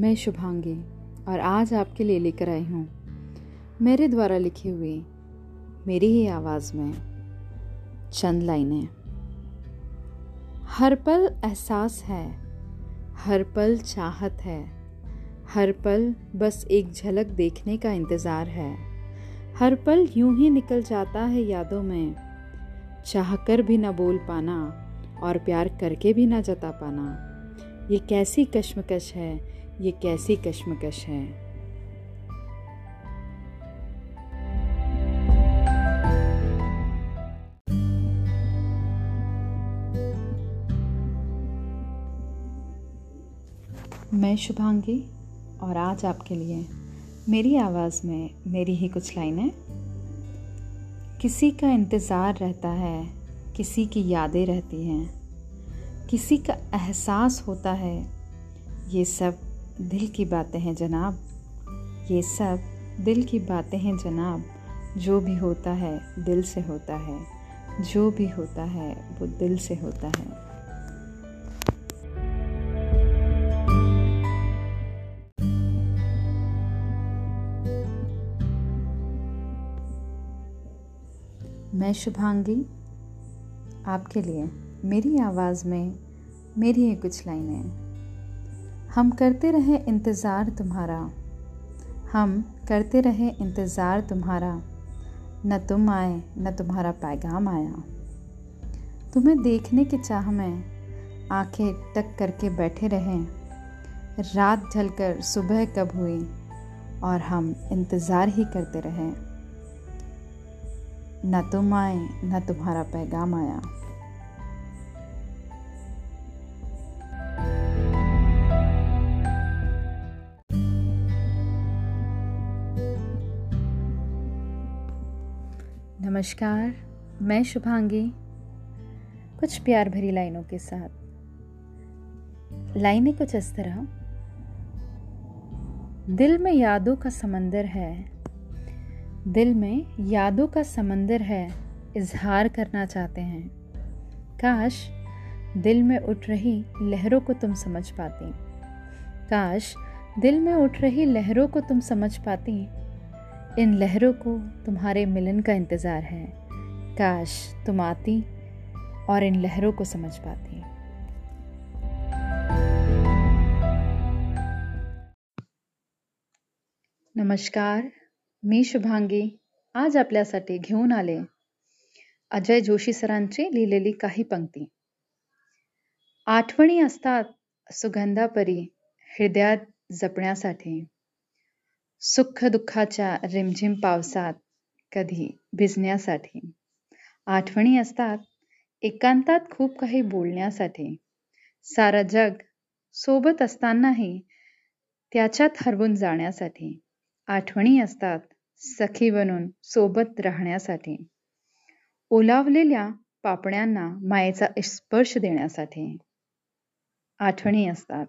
मैं शुभांगी और आज आपके लिए लेकर आई हूँ। मेरे द्वारा लिखी हुई मेरी ही आवाज़ में चंद लाइनें। हर पल एहसास है, हर पल चाहत है, हर पल बस एक झलक देखने का इंतज़ार है। हर पल यूँ ही निकल जाता है यादों में, चाह कर भी ना बोल पाना और प्यार करके भी ना जता पाना। ये कैसी कश्मकश है ये कैसी कश्मकश है? मैं शुभांगी, और आज आपके लिए मेरी आवाज़ में मेरी ही कुछ लाइनें। किसी का इंतज़ार रहता है, किसी की यादें रहती हैं, किसी का एहसास होता है, ये सब दिल की बातें हैं जनाब। ये सब दिल की बातें हैं जनाब। जो भी होता है, दिल से होता है। जो भी होता है, वो दिल से होता है। मैं शुभांगी, आपके लिए मेरी आवाज़ में मेरी ये कुछ लाइनें हम करते रहे इंतज़ार तुम्हारा। हम करते रहे इंतज़ार तुम्हारा। न तुम आए, न तुम्हारा पैगाम आया। तुम्हें देखने की चाह में आँखें टक करके बैठे रहें। रात ढलकर सुबह कब हुई और हम इंतज़ार ही करते रहें। न तुम आए, न तुम्हारा पैगाम आया। नमस्कार, मैं शुभांगी कुछ प्यार भरी लाइनों के साथ। लाइनें कुछ इस तरह। दिल में यादों का समंदर है। दिल में यादों का समंदर है, इजहार करना चाहते हैं। काश दिल में उठ रही लहरों को तुम समझ पाती। काश दिल में उठ रही लहरों को तुम समझ पाती। इन लहरों को तुम्हारे मिलन का इंतज़ार है। काश तुम आती और इन लहरों को समझ पाती। नमस्कार, मी शुभांगी। आज आपल्यासाठी घेऊन आले अजय जोशी सरांची लिहिलेली काही पंक्ती। आठवणी असतात सुगंधापरी, हृदयात जपण्यासाठी। सुख दुःखाच्या रिमझिम पावसात कधी भिजण्यासाठी. आठवणी असतात एकांतात खूप काही बोलण्यासाठी. सारं जग सोबत असतानाही त्याच्यात हरवून जाण्यासाठी. आठवणी असतात सखी बनून सोबत राहण्यासाठी. ओलावलेल्या पापण्यांना मायेचा स्पर्श देण्यासाठी. आठवणी असतात.